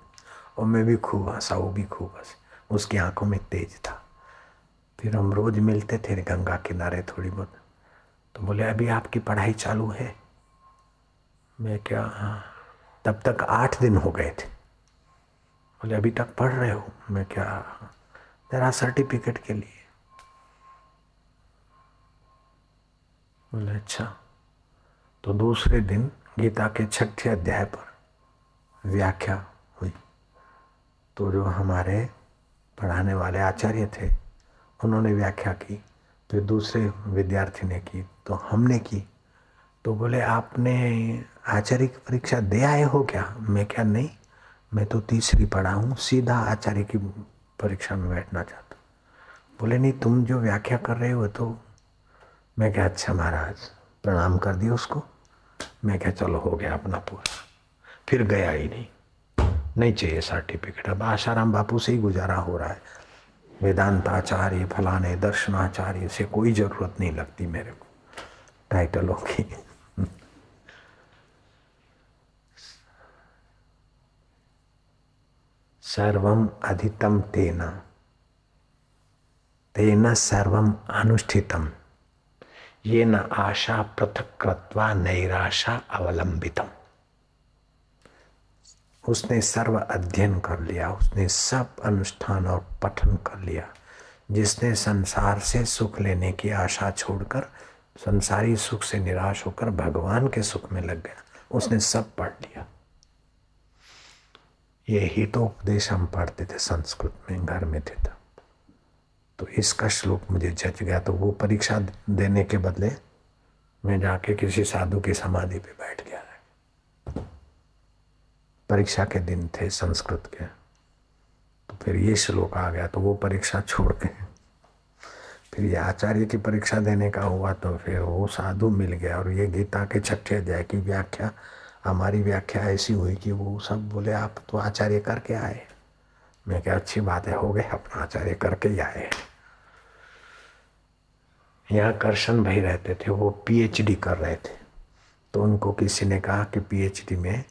और मैं भी खूब हंसा, वो भी खूब हंसे। उसकी आँखों में तेज था। फिर हम रोज मिलते थे गंगा किनारे थोड़ी बहुत। तो बोले, अभी आपकी पढ़ाई चालू है? मैं क्या हाँ। तब तक आठ दिन हो गए थे। बोले, अभी तक पढ़ रहे हो? मैं क्या जरा सर्टिफिकेट के लिए। बोले अच्छा। तो दूसरे दिन गीता के छठे अध्याय पर व्याख्या हुई। तो जो हमारे पढ़ाने वाले आचार्य थे, उन्होंने व्याख्या की। फिर दूसरे विद्यार्थी ने की तो हमने की। तो बोले, आपने आचार्य की परीक्षा दे आए हो क्या? मैं क्या, नहीं, मैं तो तीसरी पढ़ा हूँ, सीधा आचार्य की परीक्षा में बैठना चाहता बोले, नहीं, तुम जो व्याख्या कर रहे हो तो मैं क्या अच्छा महाराज, प्रणाम कर दिया उसको? मैं क्या, चलो, हो गया अपना पूरा। फिर गया ही नहीं। नहीं चाहिए सर्टिफिकेट अब आशाराम बापू से ही गुजारा हो रहा है। वेदांताचार्य फलाने दर्शनाचार्य से कोई ज़रूरत नहीं लगती मेरे को। टाइटलों की सर्वम अधितम तेना। तेना सर्वम अनुष्ठितम ये न आशा पृथक कृत्वा नैराशा अवलंबितम उसने सर्व अध्ययन कर लिया, उसने सब अनुष्ठान और पठन कर लिया, जिसने संसार से सुख लेने की आशा छोड़कर, संसारी सुख से निराश होकर भगवान के सुख में लग गया, उसने सब पढ़ लिया। ये ही तो उपदेश हम पढ़ते थे संस्कृत में, घर में थे तब। तो इसका श्लोक मुझे जच गया तो वो परीक्षा देने के बदले मैं जाके किसी साधु की समाधि पे बैठ गया। परीक्षा के दिन थे संस्कृत के तो फिर ये श्लोक आ गया तो वो परीक्षा छोड़ के। फिर ये आचार्य की परीक्षा देने का हुआ तो फिर वो साधु मिल गया और ये गीता के छठे अध्याय की व्याख्या हमारी व्याख्या ऐसी हुई कि वो सब बोले, आप तो आचार्य करके आए। मैं क्या अच्छी बात है, हो गए अपना आचार्य करके ही आए यहाँ करशन भाई रहते थे, वो पीएचडी कर रहे थे। तो उनको किसी ने कहा कि पीएचडी में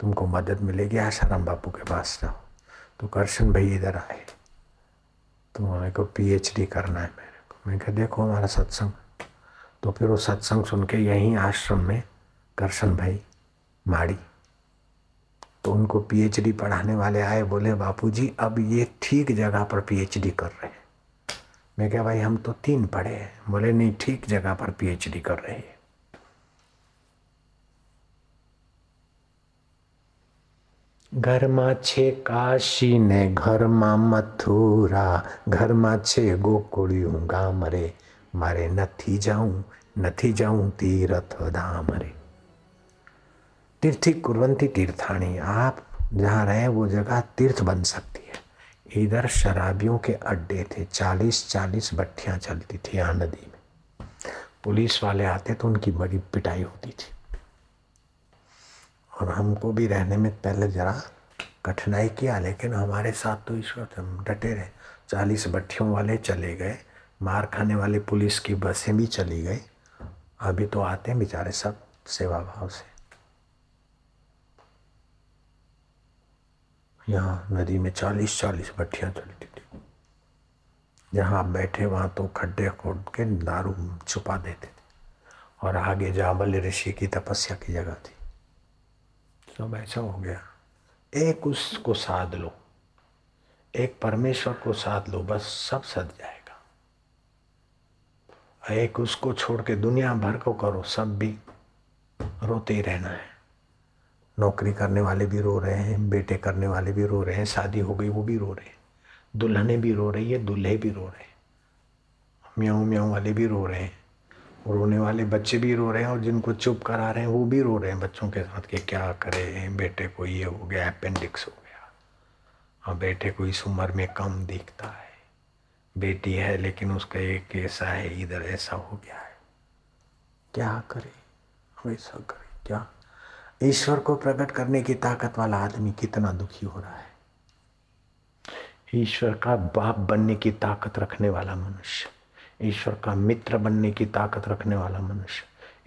तुमको मदद मिलेगी आशाराम बापू के पास जाओ। तो करशन भाई इधर आए। तो मेरे को पीएचडी करना है मेरे को। मैं कहा, देखो हमारा सत्संग। तो फिर वो सत्संग सुन के यहीं आश्रम में करशन भाई माड़ी तो उनको पीएचडी पढ़ाने वाले आए, बोले, बापूजी, अब ये ठीक जगह पर पीएचडी कर रहे हैं। मैं क्या भाई, हम तो तीन पढ़े हैं। बोले, नहीं, ठीक जगह पर पीएचडी कर रहे हैं। काशी ने, घर ને ઘરમાં घर ઘરમાં छे ગોકુળિયું ગામ રે मारे, नथी जाऊँ नथी जाऊँ तीरथ धाम रे तीर्थी कुरवंती तीर्थाणी आप जहाँ रहे, वो जगह तीर्थ बन सकती है। इधर शराबियों के अड्डे थे चालीस चालीस भट्टियाँ चलती थी यहाँ नदी में। पुलिस वाले आते तो उनकी बड़ी पिटाई होती थी। और हमको भी रहने में पहले जरा कठिनाई किया, लेकिन हमारे साथ तो ईश्वर हम डटे रहे। चालीस भट्टियों वाले चले गए, मार खाने वाले पुलिस की बसें भी चली गई। अभी तो आते हैं बेचारे सब सेवा भाव से। यहाँ नदी में चालीस चालीस भट्टियाँ चलती थी। जहाँ आप बैठे, वहाँ तो खड्डे खोद के दारू छुपा देते थे। और आगे जाबल ऋषि की तपस्या की जगह थी। सब ऐसा हो गया। एक उसको साध लो। एक परमेश्वर को साध लो, बस सब सद जाएगा। एक उसको छोड़ के दुनिया भर को करो, सब भी रोते ही रहना है। नौकरी करने वाले भी रो रहे हैं, बेटे करने वाले भी रो रहे हैं, शादी हो गई, वो भी रो रहे हैं। दुल्हने भी रो रही है, दूल्हे भी रो रहे हैं। म्याऊ म्याऊ वाले भी रो रहे हैं, रोने वाले बच्चे भी रो रहे हैं और जिनको चुप करा रहे हैं, वो भी रो रहे हैं बच्चों के साथ कि क्या करे, बेटे को ये हो गया अपेंडिक्स हो गया। और बेटे को इस उम्र में कम दिखता है। बेटी है लेकिन उसका एक ऐसा है, इधर ऐसा हो गया है। क्या करे, वैसा करे, क्या ईश्वर को प्रकट करने की ताकत वाला आदमी कितना दुखी हो रहा है। ईश्वर का बाप बनने की ताकत रखने वाला मनुष्य ईश्वर का मित्र बनने की ताकत रखने वाला मनुष्य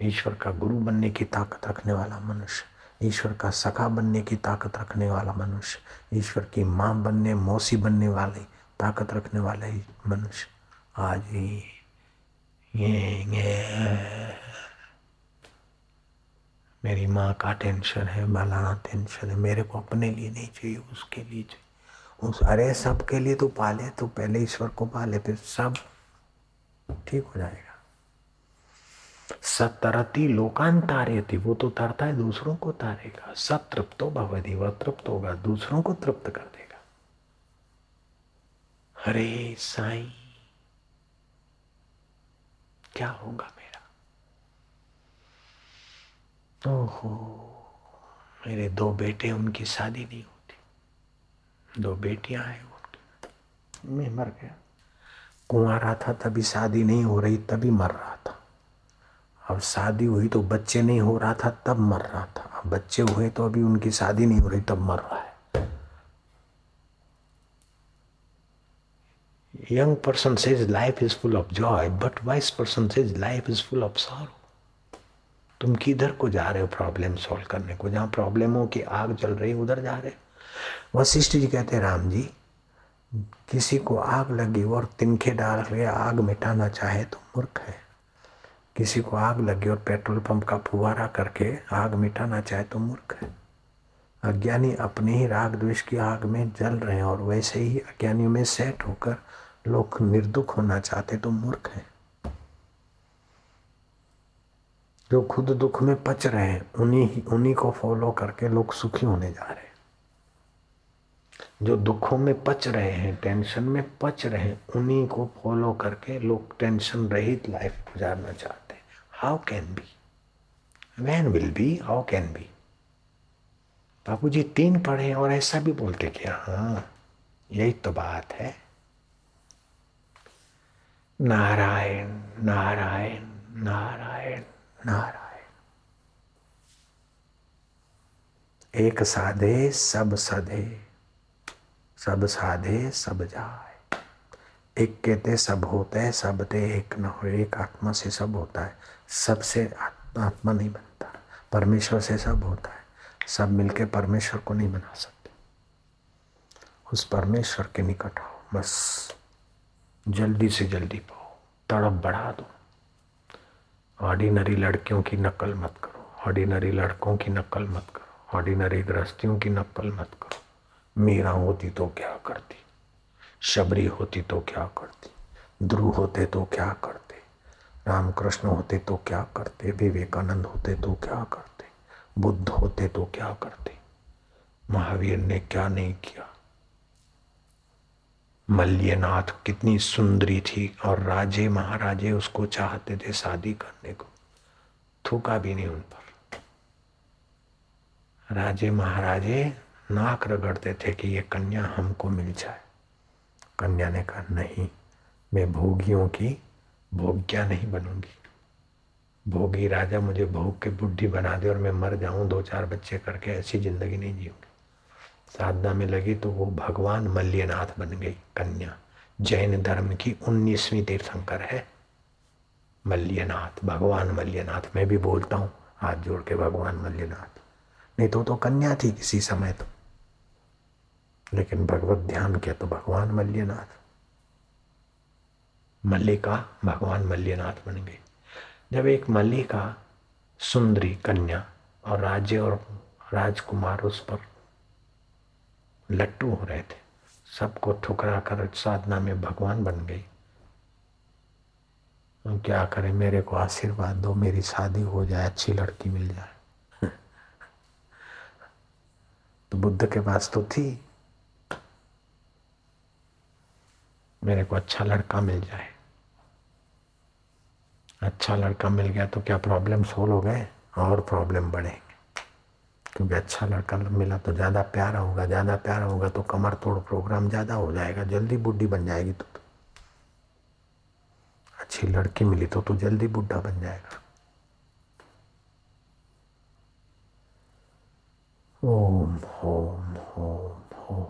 ईश्वर का गुरु बनने की ताकत रखने वाला मनुष्य ईश्वर का सखा बनने की ताकत रखने वाला मनुष्य ईश्वर की माँ बनने मौसी बनने वाले ताकत रखने वाला मनुष्य। आज ही ये, ये मेरी माँ का टेंशन है मलाना टेंशन है। मेरे को अपने लिए नहीं चाहिए, उसके लिए चाहिए। उस, अरे सबके लिए तो पाले तो पहले ईश्वर को पाले, फिर सब ठीक हो जाएगा। सतरती लोकान तारे वो तो तरता है, दूसरों को तारेगा। सतृप्तो भवधि वह तृप्त होगा, दूसरों को तृप्त कर देगा। हरे साई, क्या होगा मेरा ओहो, मेरे दो बेटे उनकी शादी नहीं होती। दो बेटियाँ हैं उनकी। मैं मर गया। कुंवारा था, तभी शादी नहीं हो रही, तभी मर रहा था। अब शादी हुई तो बच्चे नहीं हो रहा था, तब मर रहा था। अब बच्चे हुए तो अभी उनकी शादी नहीं हो रही, तब मर रहा है। Young person says life is full of joy but wise person says life is full of sorrow तुम किधर को जा रहे हो प्रॉब्लम सॉल्व करने को? जहाँ प्रॉब्लमों की आग जल रही, उधर जा रहे। वशिष्ठ जी कहते हैं, राम जी, किसी को आग लगी और तिनखे डाल के आग मिटाना चाहे तो मूर्ख है। किसी को आग लगी और पेट्रोल पंप का फुवारा करके आग मिटाना चाहे तो मूर्ख है। अज्ञानी अपने ही राग द्वेष की आग में जल रहे हैं और वैसे ही अज्ञानियों में सेट होकर लोग निर्दुख होना चाहते तो मूर्ख है। जो खुद दुख में पच रहे हैं, उन्हीं उन्हीं को फॉलो करके लोग सुखी होने जा रहे हैं। जो दुखों में पच रहे हैं टेंशन में पच रहे हैं, उन्हीं को फॉलो करके लोग टेंशन रहित लाइफ गुजारना चाहते हैं। How can be when will be how can be Bapu ji तीन पढ़े और ऐसा भी बोलते कि हाँ यही तो बात है। नारायण नारायण नारायण। नारायण। एक साधे, सब सधे, सब साधे, सब जाए। एक कहते, सब होते हैं सब ते एक न हो, एक आत्मा से सब होता है। सबसे आत्मा नहीं बनता। परमेश्वर से सब होता है। सब मिलके परमेश्वर को नहीं बना सकते। उस परमेश्वर के निकट आओ, बस। जल्दी से जल्दी पाओ। तड़प बढ़ा दो। ऑर्डिनरी लड़कियों की नकल मत करो। ऑर्डिनरी लड़कों की नकल मत करो। ऑर्डिनरी गृहस्थियों की नकल मत करो। मीरा होती तो क्या करती? शबरी होती तो क्या करती? ध्रुव होते तो क्या करते? रामकृष्ण होते तो क्या करते? विवेकानंद होते तो क्या करते? बुद्ध होते तो क्या करते? महावीर ने क्या नहीं किया? मल्यनाथ कितनी सुंदरी थी और राजे महाराजे उसको चाहते थे शादी करने को। थूका भी नहीं उन पर। राजे महाराजे नाक रगड़ते थे कि ये कन्या हमको मिल जाए। कन्या ने कहा, नहीं, मैं भोगियों की भोग्या नहीं बनूँगी। भोगी राजा मुझे भोग के बुढ़ी बना दे और मैं मर जाऊँ, दो चार बच्चे करके ऐसी ज़िंदगी नहीं जीऊँगी। साधना में लगी तो वो भगवान मल्यनाथ बन गई, कन्या। जैन धर्म की उन्नीसवीं तीर्थंकर है। मल्यनाथ, भगवान मल्यनाथ, मैं भी बोलता हूँ, हाथ जोड़ के भगवान मल्यनाथ। नहीं तो तो कन्या थी किसी समय तो। लेकिन भगवत ध्यान किया तो भगवान मल्यनाथ। मल्लिका भगवान मल्यनाथ बन गई। जब एक मल्लिका, सुंदरी कन्या और राज्य और राजकुमार उस पर लट्टू हो रहे थे। सबको ठुकरा कर साधना में भगवान बन गई। क्या करें? मेरे को आशीर्वाद दो, मेरी शादी हो जाए, अच्छी लड़की मिल जाए। तो बुद्ध के पास तो थी। मेरे को अच्छा लड़का मिल जाए। अच्छा लड़का मिल गया तो क्या प्रॉब्लम सोल्व हो गए? और प्रॉब्लम बढ़ेंगे क्योंकि अच्छा लड़का मिला तो ज़्यादा प्यारा होगा ज़्यादा प्यारा होगा तो कमर तोड़ प्रोग्राम ज़्यादा हो जाएगा जल्दी बुढ़ी बन जाएगी तो, तो। अच्छी लड़की मिली तो तू जल्दी बुढ़ा बन जाएगा। ओम ओम ओम ओम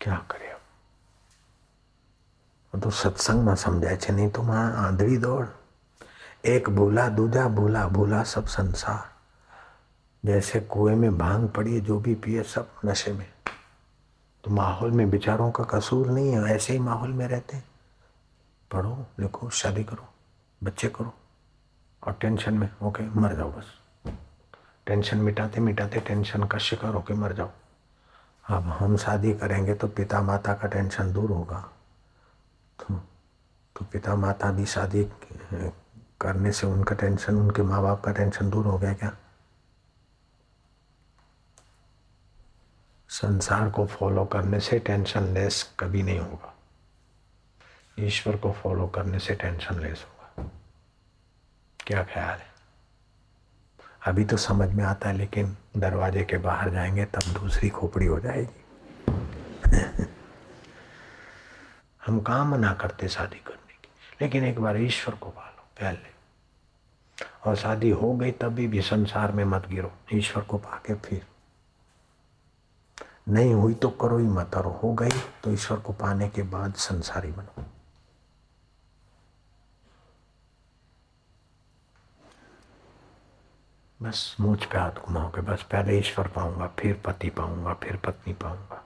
क्या करे? अब तो સત્સંગમાં સમજાય છે નહીં તો માં આંધળી દોડ एक भूला दूजा भूला भूला सब संसार जैसे कुएं में भांग पड़ी जो भी पिए सब नशे में तो माहौल में बेचारों का कसूर नहीं है ऐसे ही माहौल में रहते पढ़ो लिखो शादी करो बच्चे करो और टेंशन में ओके मर जाओ बस टेंशन मिटाते मिटाते टेंशन का शिकार होके मर जाओ अब हम शादी करेंगे तो पिता माता का टेंशन दूर होगा तो, तो पिता माता भी शादी करने से उनका टेंशन उनके माँ बाप का टेंशन दूर हो गया क्या? संसार को फॉलो करने से टेंशन लेस कभी नहीं होगा। ईश्वर को फॉलो करने से टेंशन लेस होगा। क्या ख्याल है? अभी तो समझ में आता है, लेकिन दरवाजे के बाहर जाएँगे, तब दूसरी खोपड़ी हो जाएगी। [laughs] हम कहाँ मना करते शादी करने। लेकिन एक बार ईश्वर को पालो पहले और शादी हो गई तभी भी संसार में मत गिरो, ईश्वर को पाके फिर। नहीं हुई तो करो ही मत, और हो गई तो ईश्वर को पाने के बाद संसारी बनो। बस, मुझ पे हाथ घुमाओगे, बस पहले ईश्वर पाऊँगा, फिर पति पाऊँगा, फिर पत्नी पाऊँगा।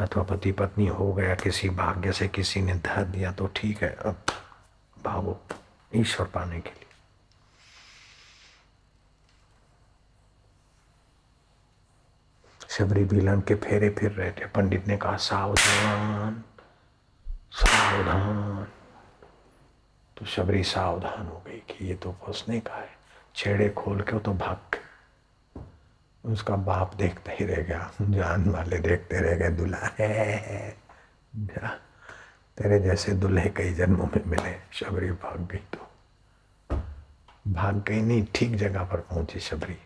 अथवा पति पत्नी हो गया, किसी भाग्य से किसी ने धर दिया तो ठीक है, अब भागो ईश्वर पाने के लिए। शबरी बिलन के फेरे फिर रहे थे। पंडित ने कहा, सावधान सावधान। तो शबरी सावधान हो गई कि ये तो फंसने का है। छेड़े खोल के तो भाग उसका बाप देखता ही रह गया, जान वाले देखते रह गए, दूल्हा, है तेरे जैसे दूल्हे कई जन्मों में मिले, शबरी भाग गई तो। भाग गई नहीं, ठीक जगह पर पहुँची शबरी।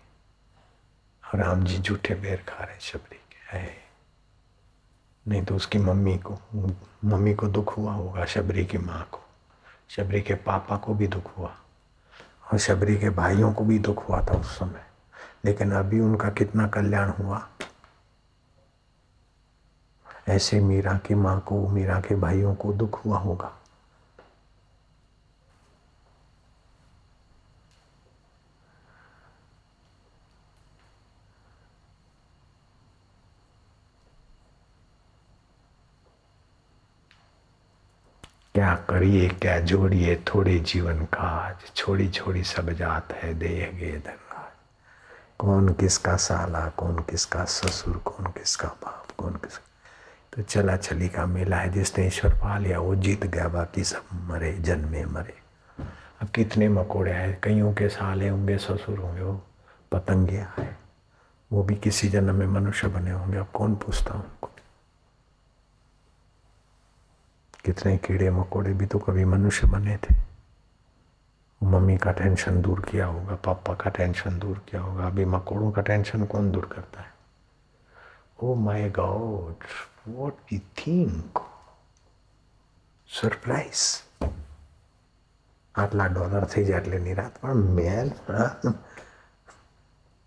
और राम जी झूठे बेर खा रहे शबरी के, है, नहीं तो उसकी मम्मी को मम्मी को दुख हुआ होगा, शबरी की माँ को। शबरी के पापा को भी दुख हुआ, और शबरी के भाइयों को भी दुख हुआ था उस समय। लेकिन अभी उनका कितना कल्याण हुआ? ऐसे मीरा की माँ को, मीरा के भाइयों को दुख हुआ होगा। क्या करिए, क्या जोड़िए, थोड़े जीवन काज छोड़ी छोड़ी सब जात है देह गे धनराज कौन किसका साला, कौन किसका ससुर, कौन किसका बाप, कौन किसका। तो चला चली का मेला है जिसने ईश्वर पा लिया, वो जीत गया, बाकी सब मरे, जन्मे मरे। अब कितने मकोड़े हैं, कईयों के साले होंगे, ससुर होंगे, वो पतंगिया है वो भी किसी जन्म में मनुष्य बने होंगे, अब कौन पूछता उनको? कितने कीड़े मकोड़े भी तो कभी मनुष्य बने थे। मम्मी का टेंशन दूर किया होगा पापा का टेंशन दूर किया होगा अभी मकोड़ों का टेंशन कौन दूर करता है oh my God what you think surprise આટલા ડોલર થઈ જાય એટલે નિરાત પણ મેલ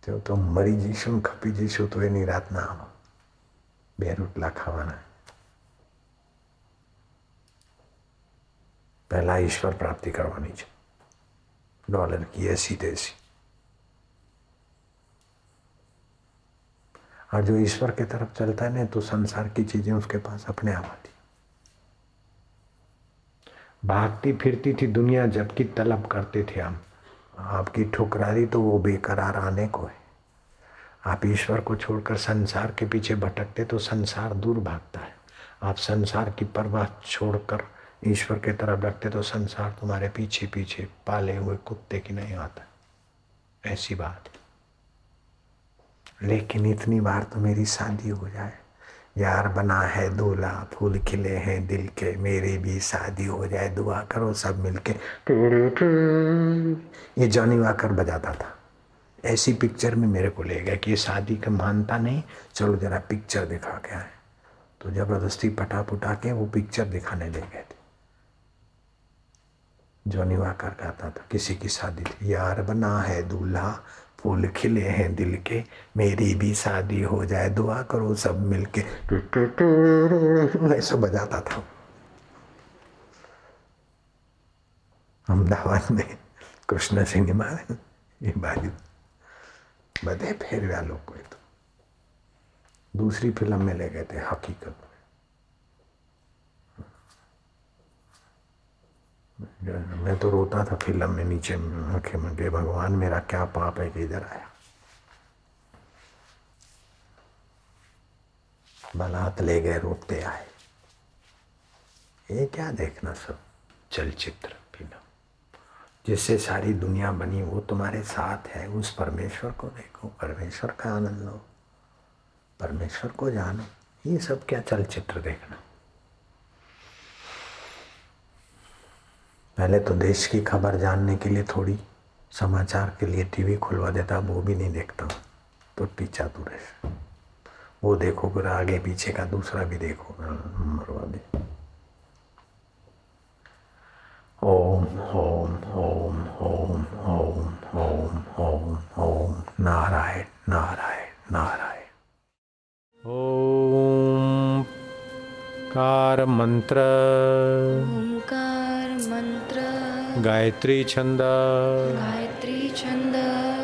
તો તો મરી જઈશું ને ખપી જઈશું તો એની રાત ના આવો બે રોટલા ખાવાના पहला ईश्वर प्राप्ति करवानी चाहिए डॉलर की ऐसी तैसी और जो ईश्वर की तरफ़ चलता है ना तो संसार की चीज़ें उसके पास अपने आप आती भागती फिरती थी दुनिया जबकि तलब करते थे हम आपकी ठुकरारी तो वो बेकरार आने को है आप ईश्वर को छोड़कर संसार के पीछे भटकते तो संसार दूर भागता है आप संसार की परवाह छोड़कर ईश्वर के तरफ़ रखते तो संसार तुम्हारे पीछे पीछे पाले हुए कुत्ते की नहीं आता ऐसी बात। लेकिन इतनी बार तो मेरी शादी हो जाए। यार बना है दूल्हा, फूल खिले हैं दिल के, मेरी भी शादी हो जाए, दुआ करो सब मिलके। ये जॉनी वाकर बजाता था। ऐसी पिक्चर में मेरे को ले गया कि ये शादी का मानता नहीं। चलो जरा पिक्चर दिखा के आए। तो ज़बरदस्ती पटा पुटा के वो पिक्चर दिखाने ले गए थे। जॉनी वाकर गाता था। किसी की शादी थी। यार बना है दूल्हा, फूल खिले हैं दिल के, मेरी भी शादी हो जाए, दुआ करो सब मिलके। ऐसा बजाता था। अहमदाबाद में कृष्ण सिनेमा ये बाजू। बधे फेरव्या लोग को तो। दूसरी फ़िल्म में ले गए थे हकीकत। में तो रोता था फ़िल्म में नीचे आँखें में के भगवान, मेरा क्या पाप है कि इधर आया। बलात् ले गए, रोते आए। ये क्या देखना सब? चलचित्र, फ़िल्म। जिससे सारी दुनिया बनी, वो तुम्हारे साथ है। उस परमेश्वर को देखो, परमेश्वर का आनंद लो, परमेश्वर को जानो। ये सब क्या चलचित्र देखना? पहले तो देश की खबर जानने के लिए थोड़ी, समाचार के लिए टीवी खुलवा देता वो भी नहीं देखता। तो टीचा दूर है वो देखो, फिर आगे पीछे का दूसरा भी देखो मरवा दे। ओम ओम ओम ओम ओम ओम ओम ओम, नारायण नारायण नारायण। ओम, कार मंत्र। गायत्री छंद। गायत्री छंद।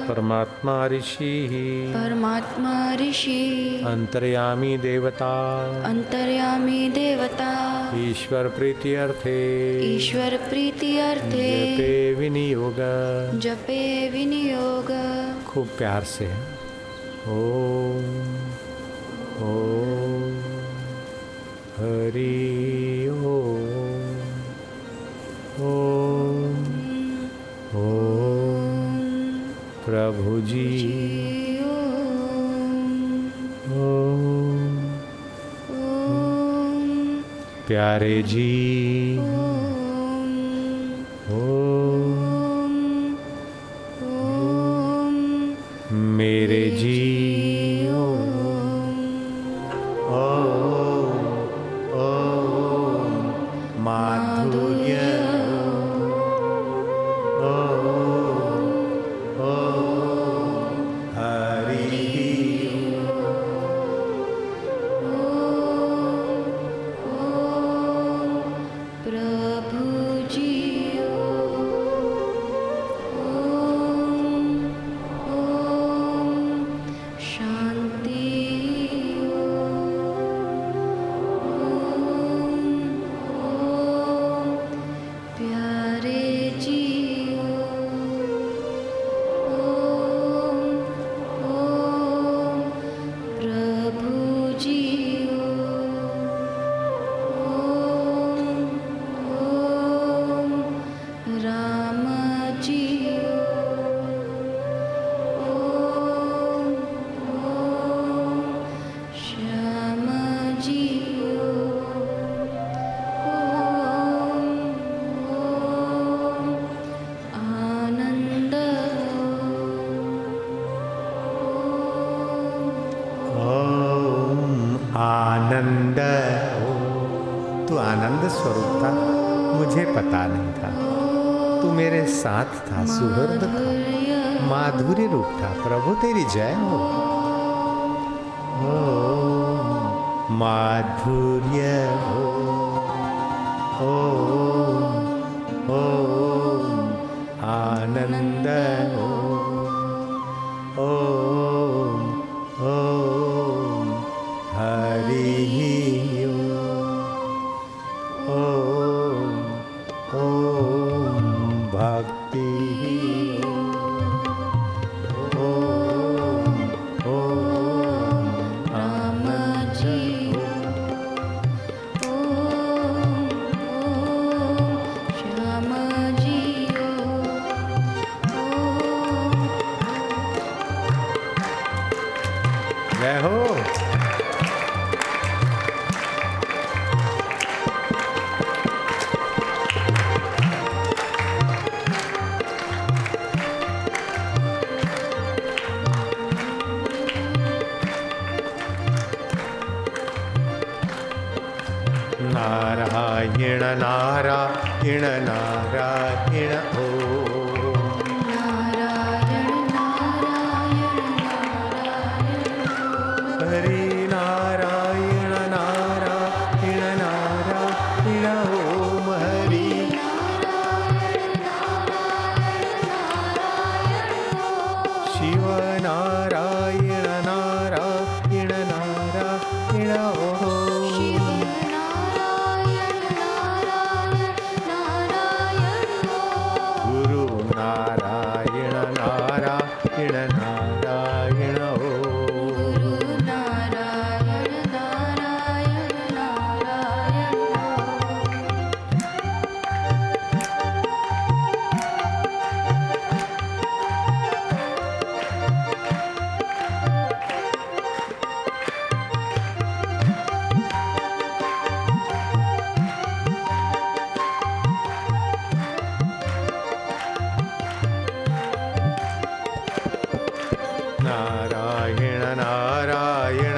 परमात्मा ऋषि। परमात्मा ऋषि। अंतर्यामी देवता। अंतर्यामी देवता। ईश्वर प्रीति अर्थे। ईश्वर प्रीति अर्थे। जपे विनियोग। जपे विनियोग। खूब प्यार से। ओम ओम हरि ओम ओम प्रभु जी प्यारे जी। God. पयन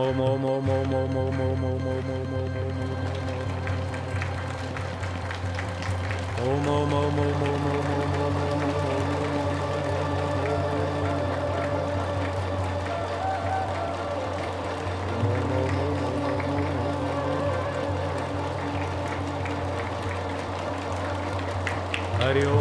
mo, mo, mo, mo, mo, mo, mo, mo, mo, mo, mo, mo, mo, mo, mo, mo, mo, Adiós.